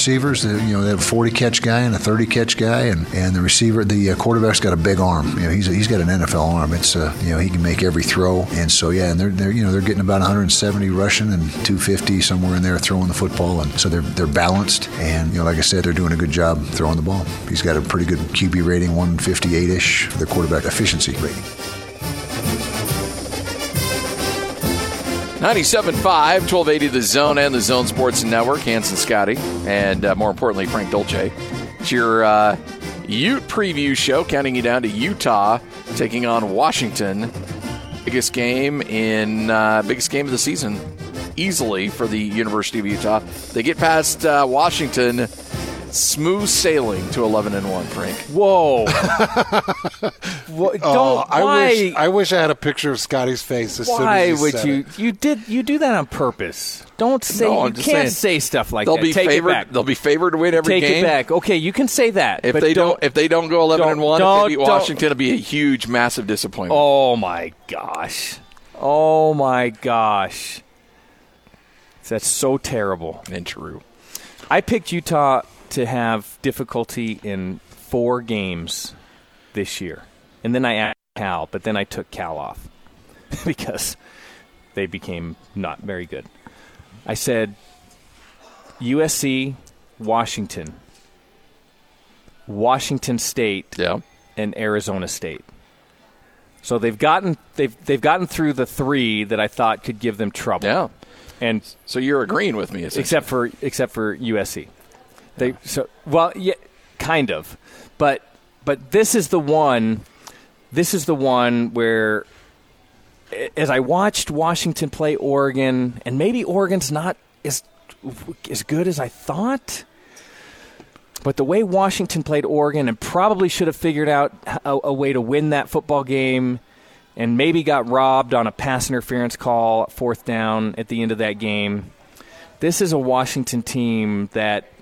receivers. You know, they have a 40 catch guy and a 30 catch guy, and, and the receiver, the uh, quarterback's got a big arm. You know, he's he's got an NFL arm. It's uh, you know he can make every throw, and so yeah, and they're they're you know they're getting about 170 rushing and 250 somewhere in there throwing the football, and so they're they're balanced, and you know like I said, they're doing a good job throwing the ball. He's got a pretty good QB rating, 158 ish the quarterback efficiency rating. 97.5, 1280 The Zone and the Zone Sports Network. Hanson Scotty, and uh, more importantly, Frank Dolce. It's your uh, Ute preview show, counting you down to Utah taking on Washington. Biggest game in uh, biggest game of the season, easily for the University of Utah. They get past uh, Washington smooth sailing to 11 and 1 frank. Whoa. What, oh, don't Oh, I why? Wish I wish I had a picture of Scotty's face as soon why as you would said you it. you did you do that on purpose. Don't say No, you can't saying, say stuff like they'll that. be take favored it back. they'll be favored to win every take game. Take it back. Okay you can say that if they don't, if they don't go 11 and don't- 1 if they beat washington it'll be a huge massive disappointment. Oh my gosh. Oh my gosh. That's so terrible. And true. I picked Utah to have difficulty in four games this year. And then I added Cal, but then I took Cal off because they became not very good. I said USC, Washington, Washington State, yeah and Arizona State. So they've gotten they've they've gotten through the three that I thought could give them trouble. yeah And so you're agreeing with me except for except for USC. They so well, yeah, kind of, but but this is the one. This is the one where, as I watched Washington play Oregon, and maybe Oregon's not as as good as I thought. But the way Washington played Oregon and probably should have figured out a, a way to win that football game and maybe got robbed on a pass interference call, fourth down at the end of that game. This is a Washington team that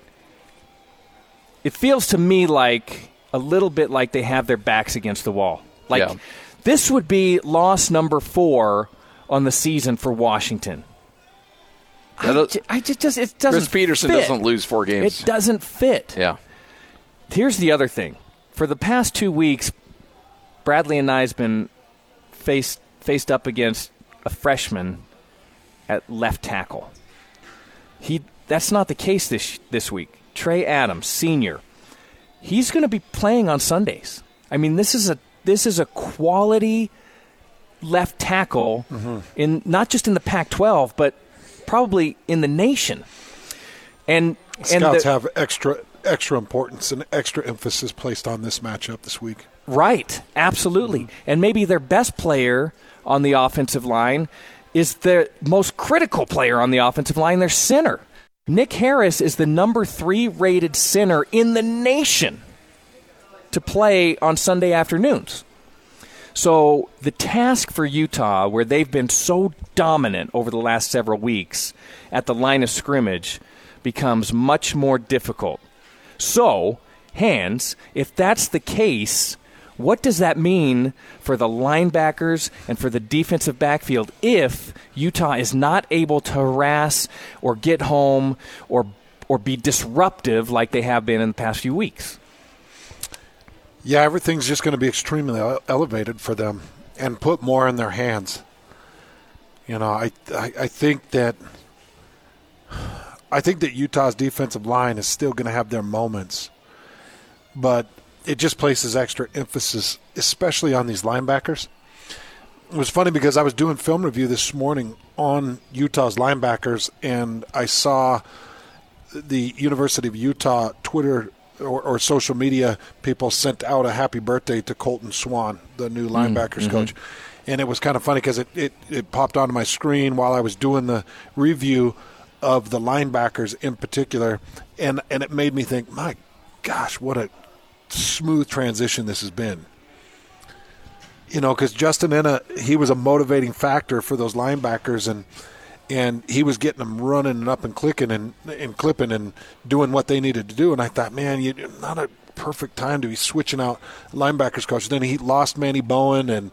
it feels to me like a little bit like they have their backs against the wall. Like Yeah. this would be loss number four on the season for Washington. I, those- ju- I just, just it doesn't. Chris Petersen fit. doesn't lose four games It doesn't fit. yeah Here's the other thing. For the past two weeks, Bradlee Anae has been faced faced up against a freshman at left tackle. He that's not the case this this week. Trey Adams, senior, he's going to be playing on Sundays. I mean, this is a this is a quality left tackle mm-hmm. in not just in the Pac-12, but probably in the nation. And and Scouts the- have extra extra importance and extra emphasis placed on this matchup this week. Right, absolutely. Mm-hmm. And maybe their best player on the offensive line is the most critical player on the offensive line, their center. Nick Harris is the number three rated center in the nation to play on Sunday afternoons. So the task for Utah, where they've been so dominant over the last several weeks at the line of scrimmage, becomes much more difficult. So, Hans, if that's the case, what does that mean for the linebackers and for the defensive backfield if Utah is not able to harass or get home or or be disruptive like they have been in the past few weeks? Yeah, everything's just going to be extremely elevated for them and put more in their hands. You know, I, I I think that I think that Utah's defensive line is still going to have their moments, but it just places extra emphasis, especially on these linebackers. It was funny because I was doing film review this morning on Utah's linebackers, and I saw the University of Utah Twitter or, or social media people sent out a happy birthday to Colton Swan, the new mm, linebackers mm-hmm. coach. And it was kind of funny because it, it, it popped onto my screen while I was doing the review of the linebackers in particular. And, and it made me think, my gosh, what a smooth transition this has been. You know, because Justin Ena, he was a motivating factor for those linebackers, and and he was getting them running and up and clicking and and clipping and doing what they needed to do. And I thought, man, you not a perfect time to be switching out linebackers coach. Then he lost Manny Bowen, and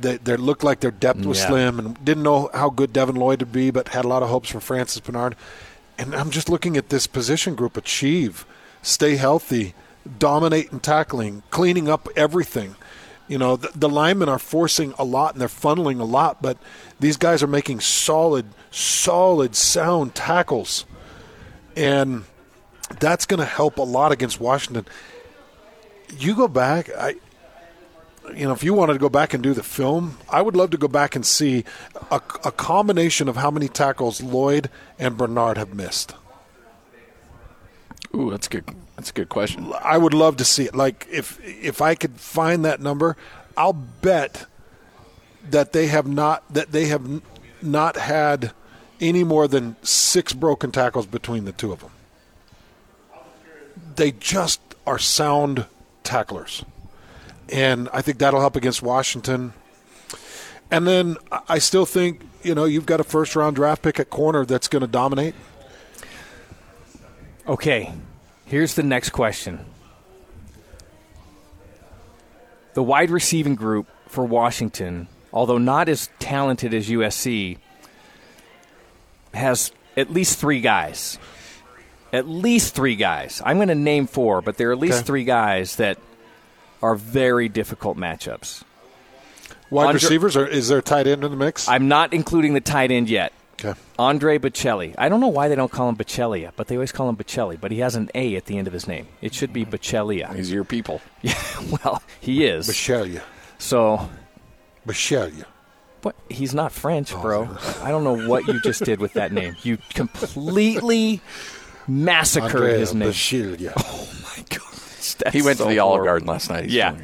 they, they looked like their depth was Yeah. slim, and didn't know how good Devin Lloyd would be, but had a lot of hopes for Francis Bernard. And I'm just looking at this position group achieve, stay healthy, dominate in tackling, cleaning up everything. You know, the, the linemen are forcing a lot and they're funneling a lot, but these guys are making solid, solid, sound tackles. And that's going to help a lot against Washington. You go back, I, you know, if you wanted to go back and do the film, I would love to go back and see a, a combination of how many tackles Lloyd and Bernard have missed. Ooh, that's good. That's a good question. I would love to see it. Like if if I could find that number, I'll bet that they have not that they have not had any more than six broken tackles between the two of them. They just are sound tacklers, and I think that'll help against Washington. And then I- I still think you know you've got a first round draft pick at corner that's going to dominate. Okay, here's the next question. The wide receiving group for Washington, although not as talented as USC, has at least three guys. At least three guys. I'm going to name four, but there are at least Okay. three guys that are very difficult matchups. Wide receivers, or is there a tight end in the mix? I'm not including the tight end yet. Okay. Andre Bocelli. I don't know why they don't call him Bocellia, but they always call him Bocelli. But he has an A at the end of his name. It should be Bocellia. He's your people. Yeah, well, he is. Michelia. So, Michelia. what? He's not French, oh. bro. I don't know what you just did with that name. You completely massacred Andrea his name. oh my God, He went so to the Olive. Garden last night. He's Yeah.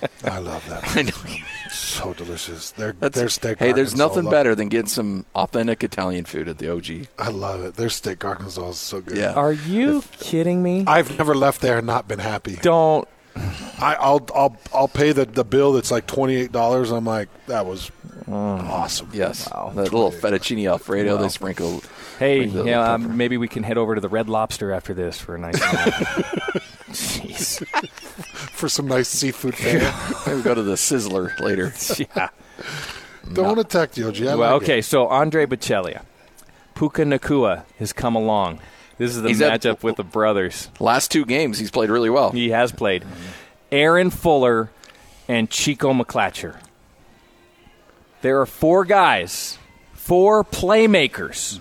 Telling me. I love that. I know. so delicious. Their That's, their steak. hey, there's Arkansas, nothing love- better than getting some authentic Italian food at the OG. I love it. Their steak Arkansas is so good. Yeah. Are you kidding me? I've never left there and not been happy. don't. I, I'll I'll I'll pay the, the bill that's like twenty eight dollars. I'm like that was awesome. Yes. Wow. That little fettuccine alfredo they sprinkle. Hey, Bring the yeah, um, maybe we can head over to the Red Lobster after this for a nice. meal. Jeez. For some nice seafood fare. Maybe go to the Sizzler later. Yeah. Don't attack the OG. I Well, like okay, it. so Andre Bocellia. Puka Nacua has come along. This is the He's at- matchup with the brothers. Last two games, he's played really well. He has played. Aaron Fuller and Chico McClatcher. There are four guys, four playmakers.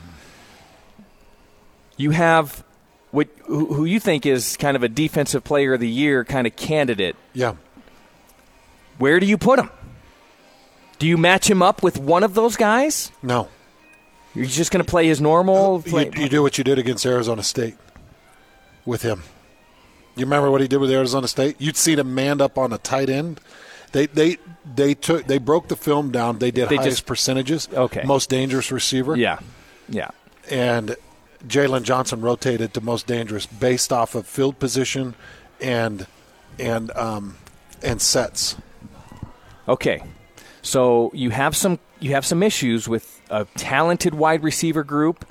You have what who who you think is kind of a defensive player of the year kind of candidate. Yeah. Where do you put him? Do you match him up with one of those guys? No. You're just going to play his normal. You, you do what you did against Arizona State with him. You remember what he did with Arizona State? You'd seen him manned up on a tight end. They they they took they broke the film down. They did They highest just- percentages. Okay. Most dangerous receiver. yeah, yeah. and Jaylon Johnson rotated to most dangerous based off of field position and and um, and sets. Okay, so you have some you have some issues with a talented wide receiver group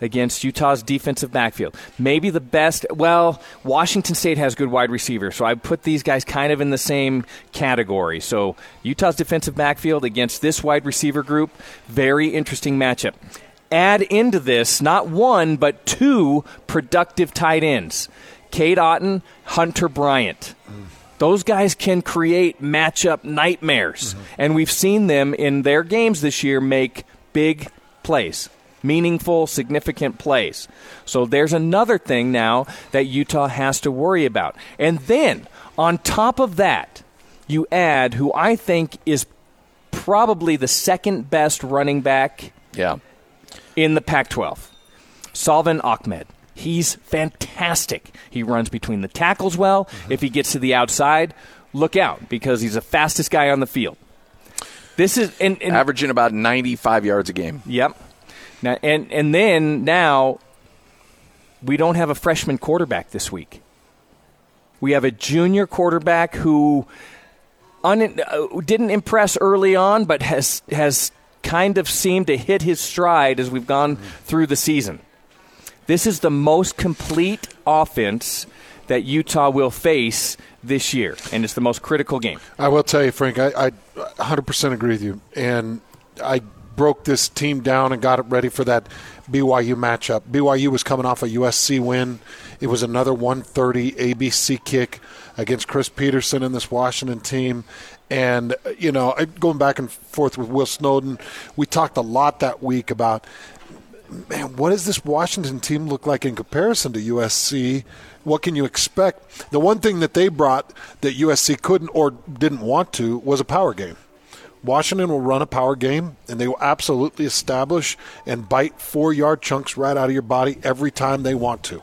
against Utah's defensive backfield. Maybe the best. Well, Washington State has good wide receivers, so I put these guys kind of in the same category. So Utah's defensive backfield against this wide receiver group, very interesting matchup. Add into this not one but two productive tight ends, Cade Otton, Hunter Bryant. Those guys can create matchup nightmares. Mm-hmm. And we've seen them in their games this year make big plays, meaningful, significant plays. So there's another thing now that Utah has to worry about. And then, on top of that, you add who I think is probably the second best running back Yeah. In the Pac 12. Salvon Ahmed. He's fantastic. He runs between the tackles well. If he gets to the outside, look out because he's the fastest guy on the field. This is and, and Averaging about 95 yards a game. Yep. Now and and then now we don't have a freshman quarterback this week. We have a junior quarterback who un, uh, didn't impress early on, but has has kind of seemed to hit his stride as we've gone through the season. This is the most complete offense that Utah will face this year, and it's the most critical game. I will tell you, Frank, I, I 100% agree with you, and I broke this team down and got it ready for that BYU matchup. BYU was coming off a USC win. It was another 130 ABC kick against Chris Petersen and this Washington team. And, uh, you know, going back and forth with Will Snowden, we talked a lot that week about, man, what does this Washington team look like in comparison to USC? What can you expect? The one thing that they brought that USC couldn't or didn't want to was a power game. Washington will run a power game, and they will absolutely establish and bite four yard chunks right out of your body every time they want to.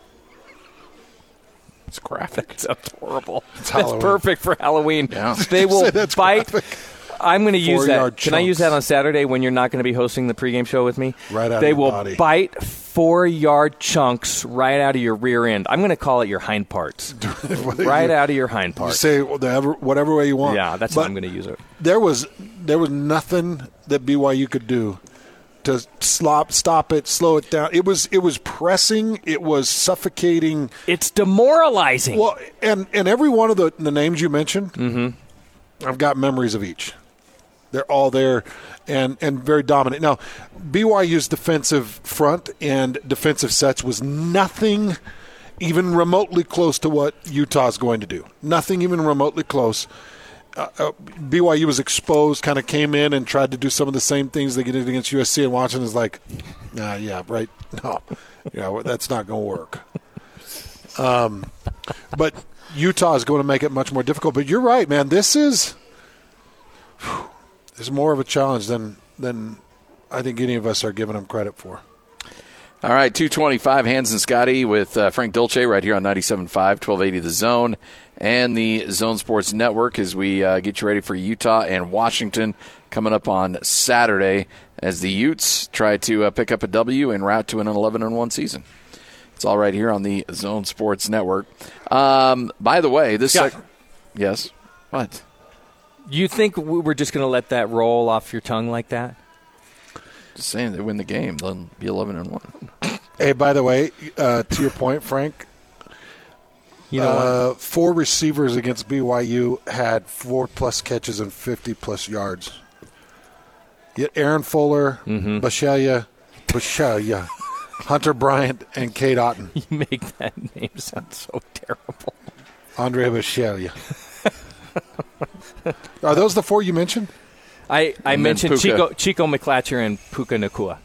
It's graphic. It's horrible. It's That's perfect for Halloween. Yeah. They will that's bite. graphic. I'm going to use that. Can I use that on Saturday when you're not going to be hosting the pregame show with me? Right out of They will body. bite four yard chunks right out of your rear end. I'm going to call it your hind parts. right out of your hind You say whatever, whatever way you want. Yeah, that's But how I'm going to use it. There was there was nothing that BYU could do to stop stop it, slow it down. It was it was pressing. It was suffocating. It's demoralizing. Well, and and every one of the, the names you mentioned, mm-hmm. I've got memories of each. They're all there, and and very dominant. Now, BYU's defensive front and defensive sets was nothing even remotely close to what Utah's going to do. Nothing even remotely close. Uh, uh, BYU was exposed, kind of came in and tried to do some of the same things they did against USC, and Washington's like, nah, yeah, right, no, yeah, that's not going to work. Um, but Utah is going to make it much more difficult. But you're right, man. This is whew, is more of a challenge than than I think any of us are giving them credit for. All right, 225, Hans and Scotty with uh, Frank Dolce right here on 97.5, 1280 The Zone, and the Zone Sports Network as we uh, get you ready for Utah and Washington coming up on Saturday as the Utes try to uh, pick up a W and route to an 11 1 season. It's all right here on the Zone Sports Network. Um, by the way, this. Sec- yes? What? you think we're just going to let that roll off your tongue like that? Just saying they win the game, they'll be 11 and 1. Hey, by the way, uh, to your point, Frank, You know uh, four receivers against BYU had four plus catches and fifty plus yards. Yet Aaron Fuller, Mm-hmm. Bashalia, Bashalia, Hunter Bryant, and Cade Otton. You make that name sound so terrible. Andre Bashalia. Are those the four you mentioned? I, I then mentioned Chico, Chico McClatcher and Puka Nacua.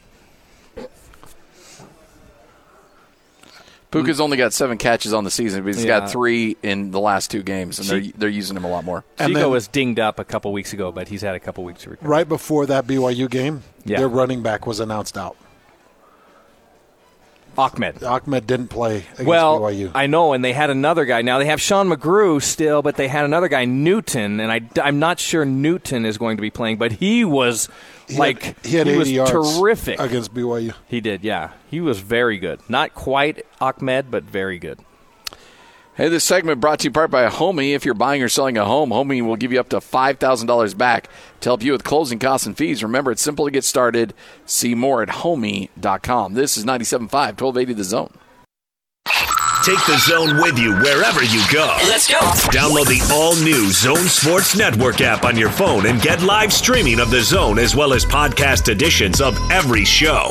Puka's only got seven catches on the season, but he's Yeah. got three in the last two games, and they're, they're using him a lot more. And Chico then- was dinged up a couple weeks ago, but he's had a couple weeks to recover. Right before that BYU game, Yeah. their running back was announced out. Ahmed. Ahmed didn't play against Well, BYU. I know, and they had another guy. Now they have Sean McGrew still, but they had another guy, Newton, and I, am not sure Newton is going to be playing, but he was He had- like he had 80 was terrific against BYU. He did, yeah. He was very good. Not quite Ahmed, but very good. Hey, this segment brought to you in part by Homey. If you're buying or selling a home, Homey will give you up to $5,000 back to help you with closing costs and fees. Remember, it's simple to get started. See more at homey.com. This is 97.5, 1280 The Zone. Take the zone with you wherever you go. Let's go. Download the all new Zone Sports Network app on your phone and get live streaming of the zone as well as podcast editions of every show.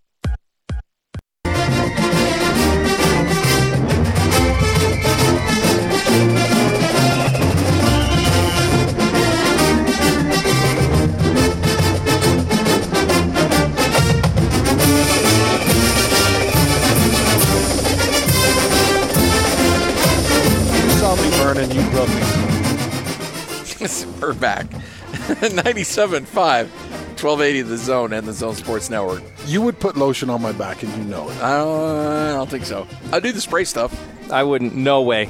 Me burning, you broke me. We're back. 97.5, 1280 The Zone and the Zone Sports Network. You would put lotion on my back, and you know it. I don't, I don't think so. I do the spray stuff. I wouldn't. No way.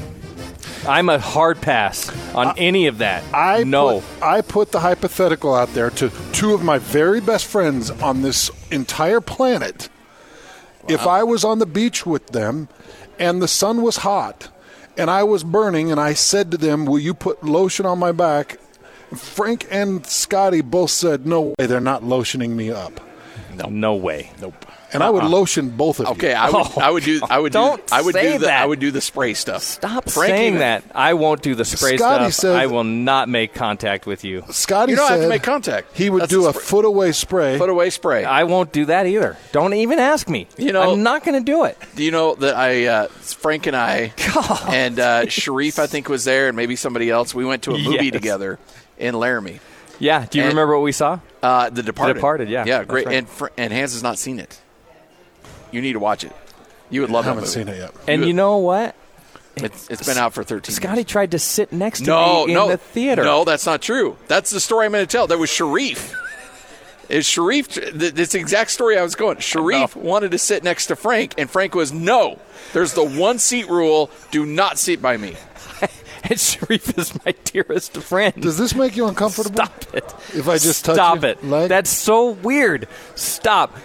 I'm a hard pass on any of that. I no. Put, I put the hypothetical out there to two of my very best friends on this entire planet. If I was on the beach with them and the sun was hot and I was burning, and I said to them, "Will you put lotion on my back?" Frank and Scotty both said, "No way, they're not lotioning me up." No no way. Nope. And I would lotion both of you. Okay, I would. I would do. I would Don't do. I would say do the. that. I would do the spray stuff. Stop Frank saying that. I won't do the spray Scotty stuff. said- I will not make contact with you. Scotty You don't said have to make contact. He would That's do a a spray- foot away spray. Foot away spray. I won't do that either. Don't even ask me. You know- I'm not going to do it. Do you know that I, uh, Frank and I, God. and uh, Sharif, I think, was there, and maybe somebody else. We went to a movie Yes. together in Laramie. Yeah. Do you And- remember what we saw? Uh, the Departed. Departed, yeah. Yeah, great. right. And fr- and Hans has not seen it. You need to watch it. You would love I haven't that movie. seen it yet. And You- you know what? It's, it's been out for 13 Scotty years. tried to sit next to No, me in no. the theater. No, that's not true. That's the story I'm going to tell. That was Sharif. Is Sharif, th- this exact story I was going. Sharif wanted to sit next to Frank, and Frank was, no, there's the one seat rule. Do not sit by me. And Sharif is my dearest friend. Does this make you uncomfortable? Stop it. If I just touch Stop it. leg? That's so weird. Stop.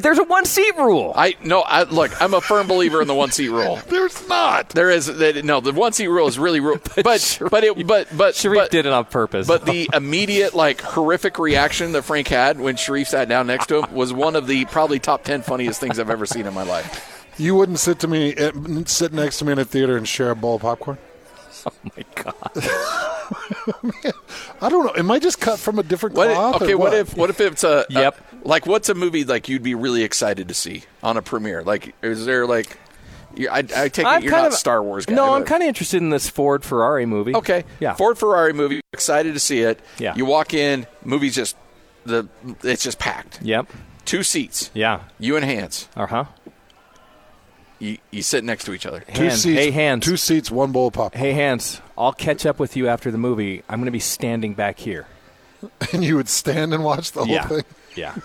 There's a one seat rule. I no, I look. I'm a firm believer in the one seat rule. There's not. There is that- no the one seat rule is really rule, but but it but but Sharif but, did it on purpose. But the immediate like horrific reaction that Frank had when Sharif sat down next to him was one of the probably top ten funniest things I've ever seen in my life. You wouldn't sit to me, eh, sit next to me in a theater and share a bowl of popcorn. oh my god. I don't know. Am I just cut from a different What, cloth? or okay, what if what if it's a, a- Yep. like what's a movie like you'd be really excited to see on a premiere? Like is there like I, I take it I'm you're kind not of Star Wars guy. No, I'm kind of interested in this Ford Ferrari movie. Okay. Yeah. Ford Ferrari movie. Excited to see it. Yeah. You walk in, movie's just the it's just packed. Yep. Two seats. Yeah. You and Hans. Uh huh. You, you sit next to each other. two Hand- seats? hey, Hans. Two seats, one bowl of popcorn. Hey, Hans. I'll catch up with you after the movie. I'm going to be standing back here. And you would stand and watch the whole yeah. thing. Yeah.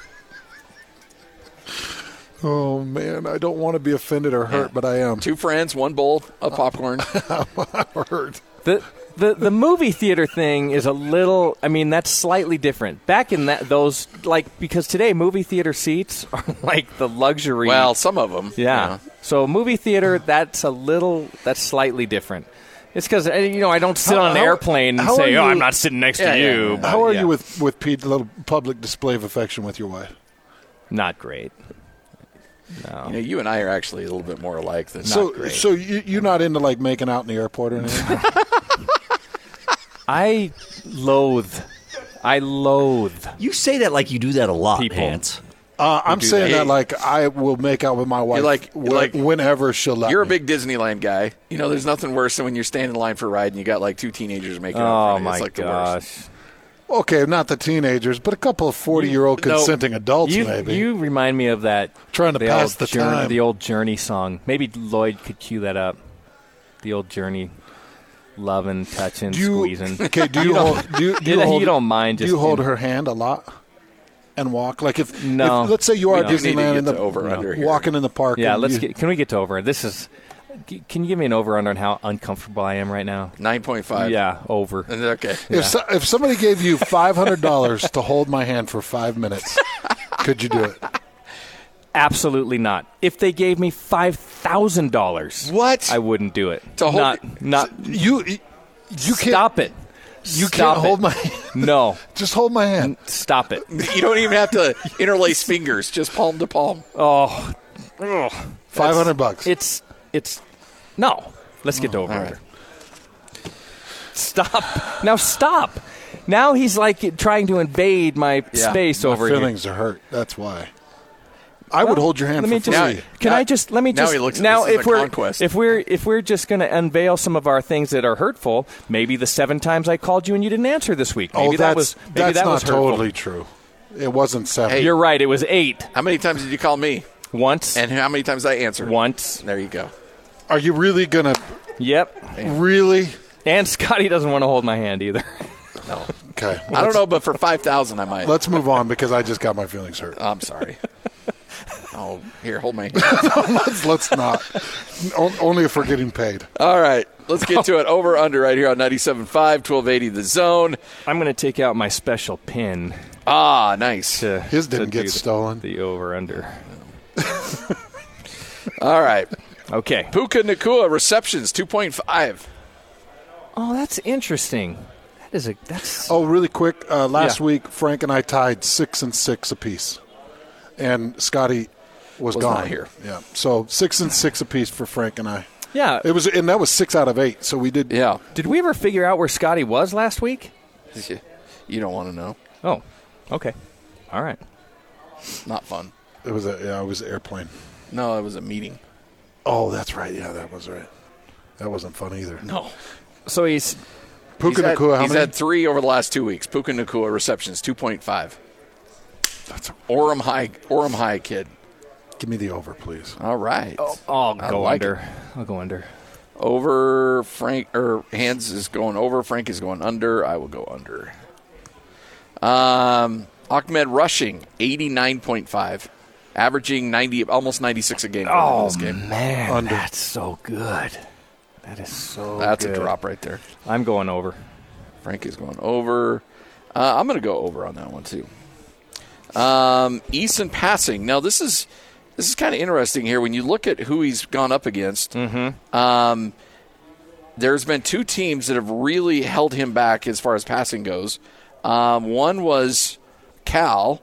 Oh man, I don't want to be offended or hurt, Yeah. but I am. Two friends, one bowl of popcorn. hurt. The, the the movie theater thing is a little. I mean, that's slightly different. Back in that those like because today movie theater seats are like the luxury. well, some of them. yeah. So movie theater, that's a little. That's slightly different. It's because you know I don't sit How- on an how- airplane and say, are "Oh, I'm not sitting next Yeah, to yeah, you." yeah. but How are yeah. you with with Pete? Little public display of affection with your wife. Not great. You, know, you and I are actually a little bit more alike than so, not great. so you, you're not into like making out in the airport or anything? I loathe. I loathe. You say that like you do that a lot, People. Hans. Uh, I'm saying that. that like I will make out with my wife like- you're whe- like- whenever she'll let You're a big Disneyland guy. You know, there's nothing worse than when you're standing in line for a ride and you got like two teenagers making out. Oh in front of you. my It's like the worst. gosh. Okay, not the teenagers, but a couple of 40 year old No. consenting adults, You, maybe. you remind me of that Trying to the pass old the Journey, time. the old Journey song. Maybe Lloyd could cue that up. The old Journey, loving, touching, do you, squeezing. Okay, do you, hold? Do you, do you You hold? don't mind Do you hold in- her hand a lot and walk? Like if, No. if let's say you are We at do need to Disneyland get in the over under here. walking in the park. yeah, let's you- get. Can we get to over? This is. Can you give me an over under on how uncomfortable I am right now? 9.5. Yeah, over. And Okay. If so, if somebody gave you five hundred dollars to hold my hand for five minutes, could you do it? Absolutely not. If they gave me five thousand dollars, What? I wouldn't do it. To hold- not, not. You you can't stop it. You Stop can't hold it. my hand. No, Just hold my hand. stop it. You don't even have to interlace fingers, just palm to palm. oh Oh, Five hundred bucks. it's it's no. Let's get to oh, over all under. Stop now. Stop. Now he's like trying to invade my Yeah. space my over here. feelings are hurt. That's why. I would hold your hand Let me for just. free. Can Now- I just let me now just he looks at now this as if we're conquest. if we're if we're just going to unveil some of our things that are hurtful, maybe the seven times I called you and you didn't answer this week. Maybe oh, that was maybe that's that not was hurtful. totally true. It wasn't seven. Hey. You're right. It was eight How many times did you call me? once And how many times did I answer? once. There you go. Are you really gonna Yep. really? And Scotty doesn't want to hold my hand either. No. Okay. I don't know, but for 5000 I might. Let's move on because I just got my feelings hurt. I'm sorry. Oh, here, hold my hand. let's, let's not. O- only if we're getting paid. All right, let's get to it. Over under right here on 97.5, 1280 the zone. I'm going to take out my special pin Ah, nice. to His didn't get do the- stolen. The over under. All right. Okay. Puka Nacua receptions 2.5. Oh, that's interesting. That is a that's Oh, really quick. Uh, last Yeah. week, Frank and I tied six and six apiece, and Scotty was, Was gone not here. Yeah, so six and six apiece for Frank and I. yeah. It was, and that was six out of eight. So we did. Yeah. Did we ever figure out where Scotty was last week? You don't want to know. Oh, okay. All right. Not fun. It was a yeah, it was an airplane. No, it was a meeting. Oh, that's right. Yeah, that was right. That wasn't fun either. No. So he's Puka he's had, Nacua, how he's many? had three over the last two weeks. Puka Nacua receptions 2.5. That's a, Orem High, Orem High kid. Give me the over, please. All right. I'll go like under. I'll go under. Over Frank or Hans is going over. Frank is going under. I will go under. Um, Ahmed rushing 89.5, averaging 90, almost 96 a game. Oh this game. man, Under. that's so good. That is so. That's good. a drop right there. I'm going over. Frank is going over. Uh, I'm going to go over on that one too. Um, Eason passing. Now this is this is kind of interesting here when you look at who he's gone up against. Um, there's been two teams that have really held him back as far as passing goes. Um, one was Cal,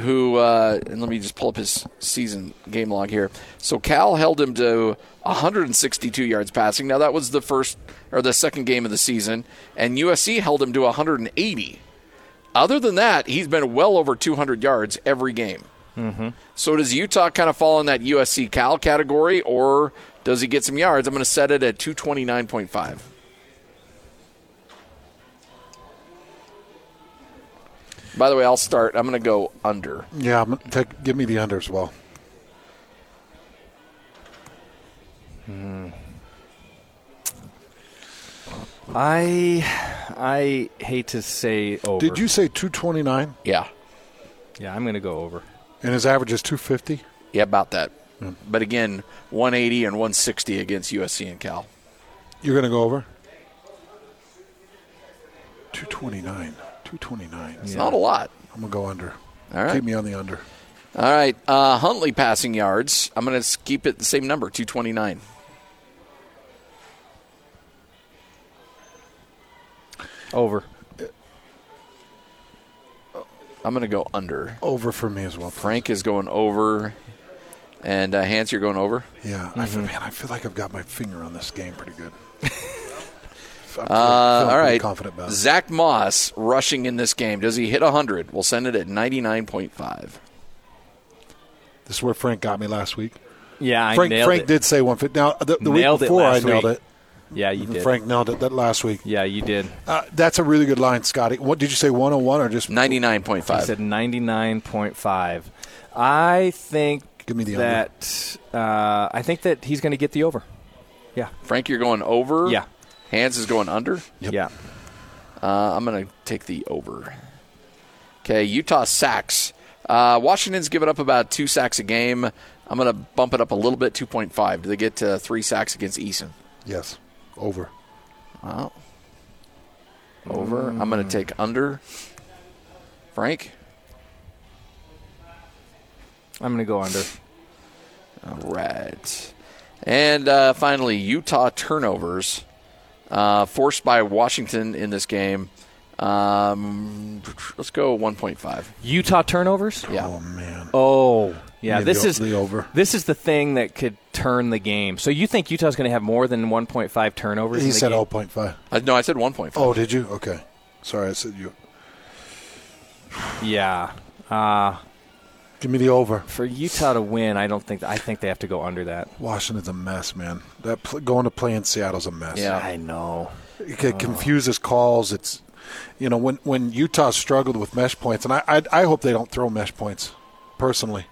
who uh, and let me just pull up his season game log here. So Cal held him to 162 yards passing. Now that was the first or the second game of the season, and USC held him to 180. Other than that, he's been well over 200 yards every game. Mm-hmm. So does Utah kind of fall in that USC Cal category, or does he get some yards? I'm going to set it at 229.5. By the way, I'll start. I'm going to go under. Yeah, take, give me the under as well. Hmm. I I hate to say over. Did you say 229? Yeah. Yeah, I'm going to go over. And his average is 250? Yeah, about that. But again, 180 and 160 against USC and Cal. You're going to go over? 229. 229. It's not a lot. I'm going to go under. All right. Keep me on the under. All right. Uh, Huntley passing yards. I'm going to keep it the same number, 229. Over. I'm going to go under. Over for me as well. please. Frank is going over. And uh, Hans, you're going over? Yeah, I feel, man, I feel like I've got my finger on this game pretty good. I'm feeling- Uh, feeling all pretty right. confident about it. Zack Moss rushing in this game. Does he hit 100? We'll send it at 99.5. This is where Frank got me last week. Yeah, I Frank nailed Frank it. did say 150. Now, the, the week Nailed it before I last nailed week. it. Yeah, you did. Frank nailed it that last week. Yeah, you did. Uh, that's a really good line, Scotty. What did you say? 101 or just ninety nine point five? I said 99.5. I think Give me the under. that uh, I think that he's going to get the over. Yeah. Frank, you're going over? Yeah. Hans is going under? Yeah. Uh, I'm going to take the over. Okay, Utah sacks. Uh, Washington's given up about two sacks a game. I'm going to bump it up a little bit, 2.5. Do they get three sacks against Eason? yes over. Wow. Over. I'm going to take under. Frank? I'm going to go under. All right. And uh, finally, Utah turnovers uh, forced by Washington in this game. Um, let's go 1.5. Utah turnovers? Yeah. Oh man. Oh, yeah. Give me This the- is the over. This is the thing that could turn the game. So you think Utah's going to have more than 1.5 turnovers? He in the said game? 0.5. Uh, no, I said 1.5. Oh, did you? Okay. Sorry, I said you. Yeah. Uh, Give me the over. for Utah to win, I don't think I think they have to go under that. Washington's a mess, man. That pl- going to play in Seattle's a mess. Yeah. I know. it c- confuses calls. It's you know when when Utah struggled with mesh points, and I, I I hope they don't throw mesh points. Personally,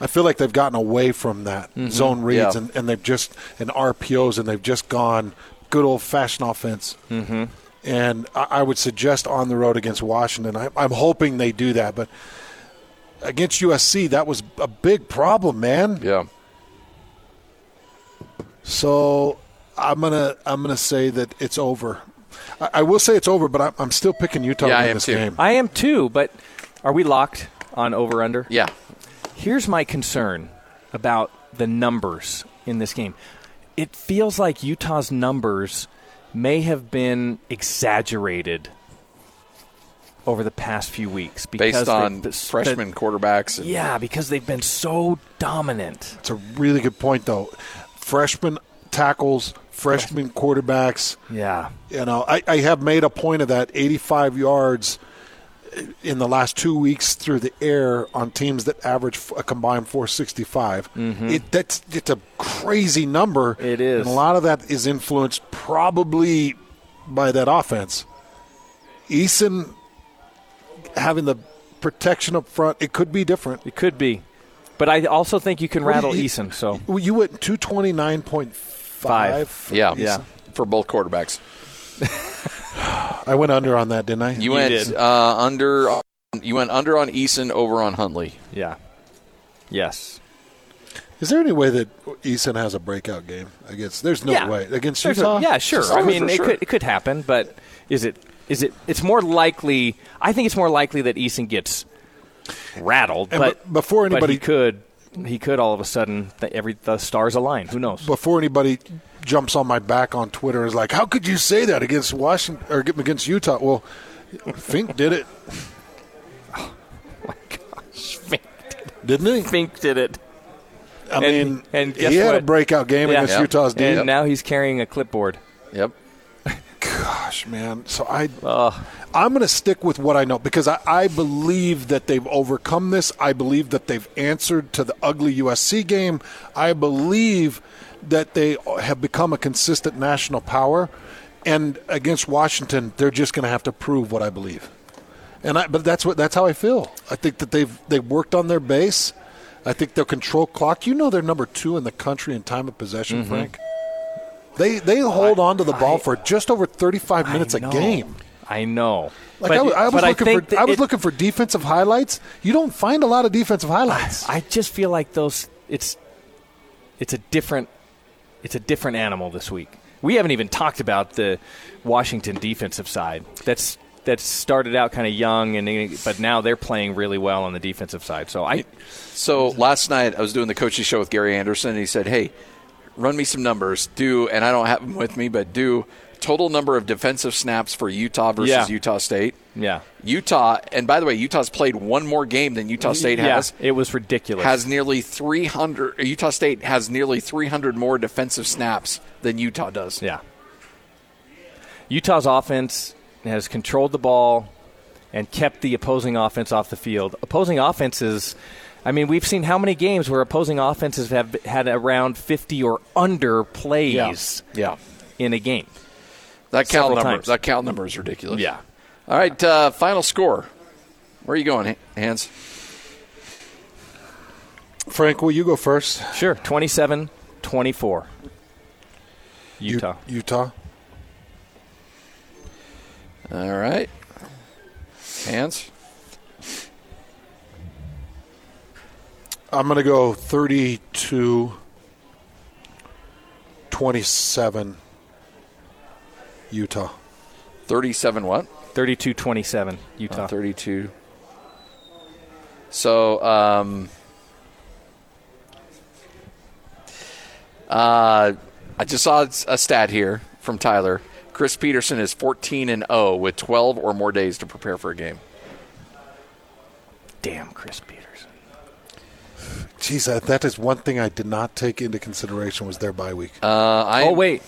I feel like they've gotten away from that zone reads, Yeah. and, and they've just and RPOs, and they've just gone good old fashioned offense. Mm-hmm. And I, I would suggest on the road against Washington. I, I'm hoping they do that, but against USC, that was a big problem, man. Yeah. So I'm gonna I'm gonna say that it's over. I, I will say it's over, but I'm, I'm still picking Utah Yeah, to I am this too. game. I am too, but are we locked on over under? Yeah. Here's my concern about the numbers in this game. It feels like Utah's numbers may have been exaggerated over the past few weeks because Based on they- freshman quarterbacks. And, yeah, because they've been so dominant. It's a really good point, though. Freshman tackles, freshman quarterbacks. Yeah. You know, I, I have made a point of that 85 yards in the last two weeks through the air on teams that average a combined 465. It, that's it's a crazy number. Mm-hmm. It is. and a lot of that is influenced probably by that offense. Eason having the protection up front, it could be different. It could be. But I also think you can What rattle you- Eason, so You went 229.5. Five. Yeah. Yeah. For both quarterbacks. I went under on that, didn't I? You, went did. Uh, under. You went under on Eason, over on Huntley. yeah. Yes. Is there any way that Eason has a breakout game against? There's no Yeah. way against There's a- Utah. yeah, sure. I mean, it sure. could it could happen, but is it is it? It's more likely. I think it's more likely that Eason gets rattled, And but be- before but anybody- he could he could all of a sudden the, every the stars align. Who knows? Before anybody jumps on my back on Twitter and is like, "How could you say that against Washington or against Utah?" Well, Fink did it, Oh my gosh, Fink, didn't he? Fink did it. I And- mean, and guess he had a breakout game Yeah. against Yeah. Utah's D. And now he's carrying a clipboard. Yep. Gosh, man. So I, Ugh. I'm going to stick with what I know because I, I believe that they've overcome this. I believe that they've answered to the ugly USC game. I believe that they have become a consistent national power. And against Washington, they're just going to have to prove what I believe. And I, but that's what that's how I feel. I think that they've they've worked on their base. I think they'll control clock. You know, they're number two in the country in time of possession, mm-hmm. Frank. They they hold on to the ball for just over 35 minutes a game. I know. Like but, I, was- I was but looking think for, I was it- looking for defensive highlights. You don't find a lot of defensive highlights. I just feel like those it's it's a different it's a different animal this week. We haven't even talked about the Washington defensive side. That's that started out kind of young and but now they're playing really well on the defensive side. So I So last night I was doing the coaches show with Gary Anderson, and he said, "Hey, run me some numbers. Do and I don't have them with me, but do total number of defensive snaps for Utah versus Yeah. Utah State. yeah. Utah, and by the way, Utah's played one more game than Utah State yeah, has. it was ridiculous. Has nearly 300. Utah State has nearly 300 more defensive snaps than Utah does. Yeah. Utah's offense has controlled the ball and kept the opposing offense off the field. Opposing offenses, I mean, we've seen how many games where opposing offenses have had around 50 or under plays Yeah, in a game. that count Several number. times. That count number is ridiculous. Yeah. All right, uh, final score. Where are you going, Hans? Frank, will you go first? Sure. 27 24. U- Utah. Utah. All right, Hans. I'm going to go 32 27 Utah. 37 what? 32 27. Uh, Utah. 32. So, um, uh, I just saw a stat here from Tyler. Chris Petersen is 14 and 0 with 12 or more days to prepare for a game. Damn, Chris Petersen. Jeez, that, that is one thing I did not take into consideration was their bye week. Uh, I Oh, wait.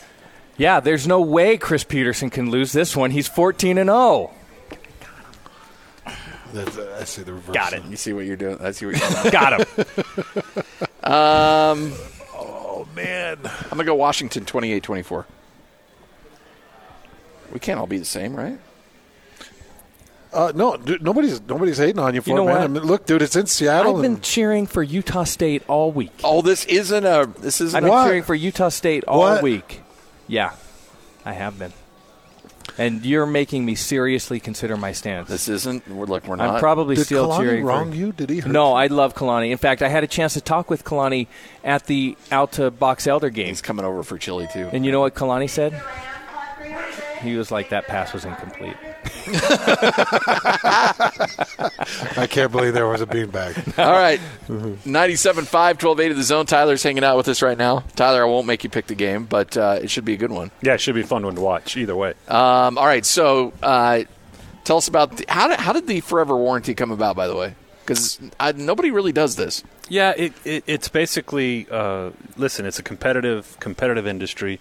Yeah, there's no way Chris Petersen can lose this one. He's 14 and oh. 0. That's- I say the reverse. Got it. You see what you're doing? I see what you're doing. Got him. um, Oh man, I'm gonna go Washington 28-24. We can't all be the same, right? Uh, no, dude, nobody's nobody's hating on you for You know it, man. I mean, look, dude, it's in Seattle. I've been and cheering for Utah State all week. Oh, this isn't a. This isn't. I've been What? cheering for Utah State all What? week. Yeah, I have been. And you're making me seriously consider my stance. This isn't. We're, look, we're not. I'm probably did still Kalani cheering wrong for. you? Did he? Hurt No, you? I love Kalani. In fact, I had a chance to talk with Kalani at the Alta Box Elder game. He's coming over for chili too. And you know what Kalani said? He was like, that pass was incomplete. I can't believe there was a beanbag. All right. 97.5, 1280 the zone. Tyler's hanging out with us right now. Tyler, I won't make you pick the game, but uh, it should be a good one. Yeah, it should be a fun one to watch either way. Um, all right. So uh, tell us about the, how, did, how did the forever warranty come about, by the way? Because nobody really does this. Yeah, it, it, it's basically uh, listen. It's a competitive competitive industry.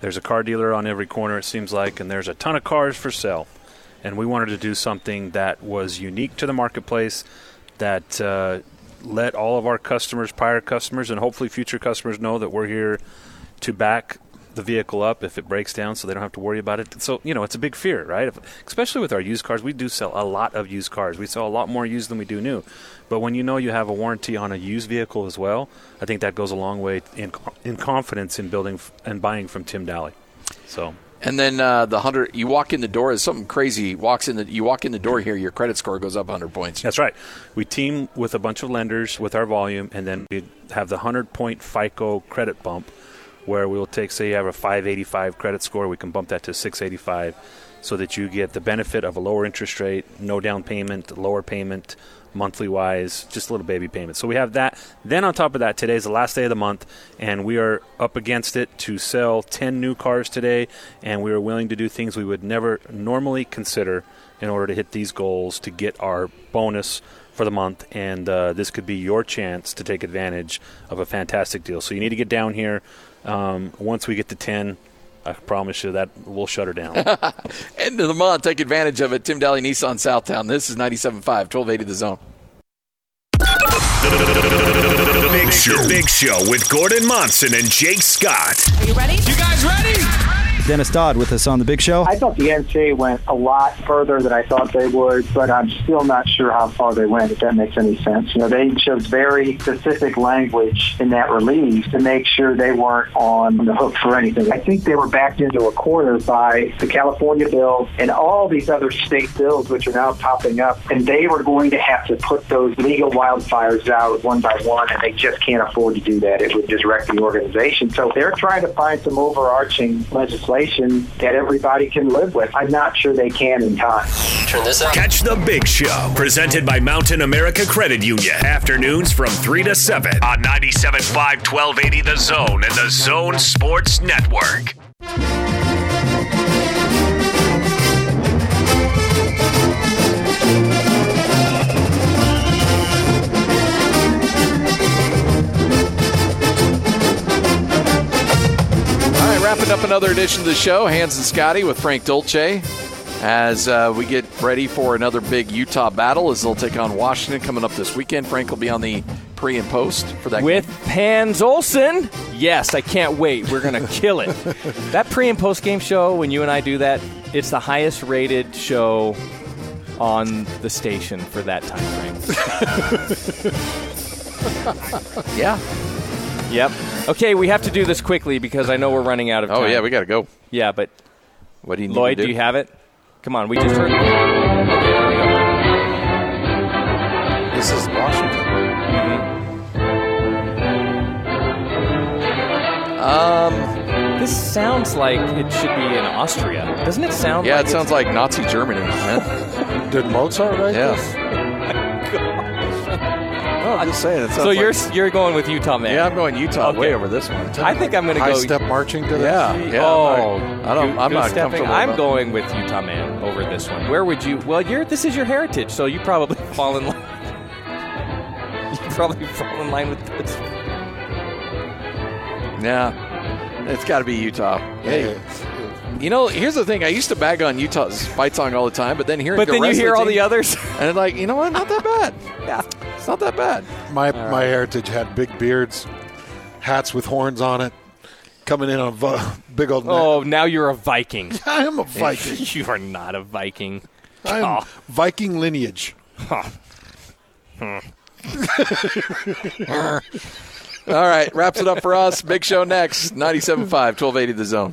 There's a car dealer on every corner, it seems like, and there's a ton of cars for sale. And we wanted to do something that was unique to the marketplace, that uh, let all of our customers, prior customers, and hopefully future customers know that we're here to back the vehicle up if it breaks down so they don't have to worry about it. So, you know, it's a big fear, right? If, especially with our used cars. We do sell a lot of used cars. We sell a lot more used than we do new. But when you know you have a warranty on a used vehicle as well, I think that goes a long way in, in confidence in building and buying from Tim Dahle. So. And then uh, the hundred, you walk in the door. Is something crazy walks in the. You walk in the door here, your credit score goes up 100 points. That's right. We team with a bunch of lenders with our volume, and then we have the 100 point FICO credit bump, where we will take, say, you have a 585 credit score, we can bump that to 685, so that you get the benefit of a lower interest rate, no down payment, lower payment, monthly wise, just a little baby payment. So we have that. Then on top of that, today's the last day of the month, and we are up against it to sell 10 new cars today, and we are willing to do things we would never normally consider in order to hit these goals to get our bonus for the month, and uh, this could be your chance to take advantage of a fantastic deal. So you need to get down here. Um, once we get to 10, I promise you that we'll shut her down. End of the month. Take advantage of it. Tim Dahle Nissan Southtown. This is 97.5, 1280 the zone. The Big Show. Big Show with Gordon Monson and Jake Scott. Are you ready? You guys ready? Dennis Dodd with us on the Big Show. I thought the NCAA went a lot further than I thought they would, but I'm still not sure how far they went, if that makes any sense. You know, they chose very specific language in that release to make sure they weren't on the hook for anything. I think they were backed into a corner by the California bill and all these other state bills, which are now popping up, and they were going to have to put those legal wildfires out one by one, and they just can't afford to do that. It would disrupt the organization. So they're trying to find some overarching legislation that everybody can live with. I'm not sure they can in time. Turn this up. Catch the Big Show, presented by Mountain America Credit Union. Afternoons from 3 to 7 on 97.5 1280 The Zone and The Zone Sports Network. Wrapping up another edition of the show. Hans and Scotty with Frank Dolce as uh, we get ready for another big Utah battle as they'll take on Washington coming up this weekend. Frank will be on the pre and post for that With game. Hans Olsen. Yes, I can't wait. We're going to kill it. that pre and post game show, when you and I do that, it's the highest rated show on the station for that time frame. Yeah. Yep. Okay, we have to do this quickly because I know we're running out of time. Oh, yeah, we got to go. Yeah, but What do you need Lloyd, to do do? you have it? Come on, we just heard. Okay, there we go. This is Washington. Um, This sounds like it should be in Austria. Doesn't it sound yeah, like it sounds like Nazi Germany, man. Did Mozart write Yeah. this? No, I'm just saying. It sounds So you're you're going with Utah, man. yeah, I'm going Utah Okay. way over this one. I think I'm going to go. step marching to this? Yeah, yeah. oh, I'm not, I don't. I'm good not stepping. comfortable. I'm about- going with Utah man over this one. Where would you? Well, you're this is your heritage, so you probably fall in line. you probably fall in line with this. Yeah, it's got to be Utah. Hey, you know, here's the thing. I used to bag on Utah's fight song all the time, but then hearing But the then you rest of hear all team- the others. and it's like, you know what? Not that bad. yeah. It's not that bad. My my heritage had big beards, hats with horns on it, coming in on a big old. neck. Oh, now you're a Viking. I am a Viking. you are not a Viking. I am Oh. Viking lineage. Hmm. All right, wraps it up for us. Big show next. 97.5, 1280 The Zone.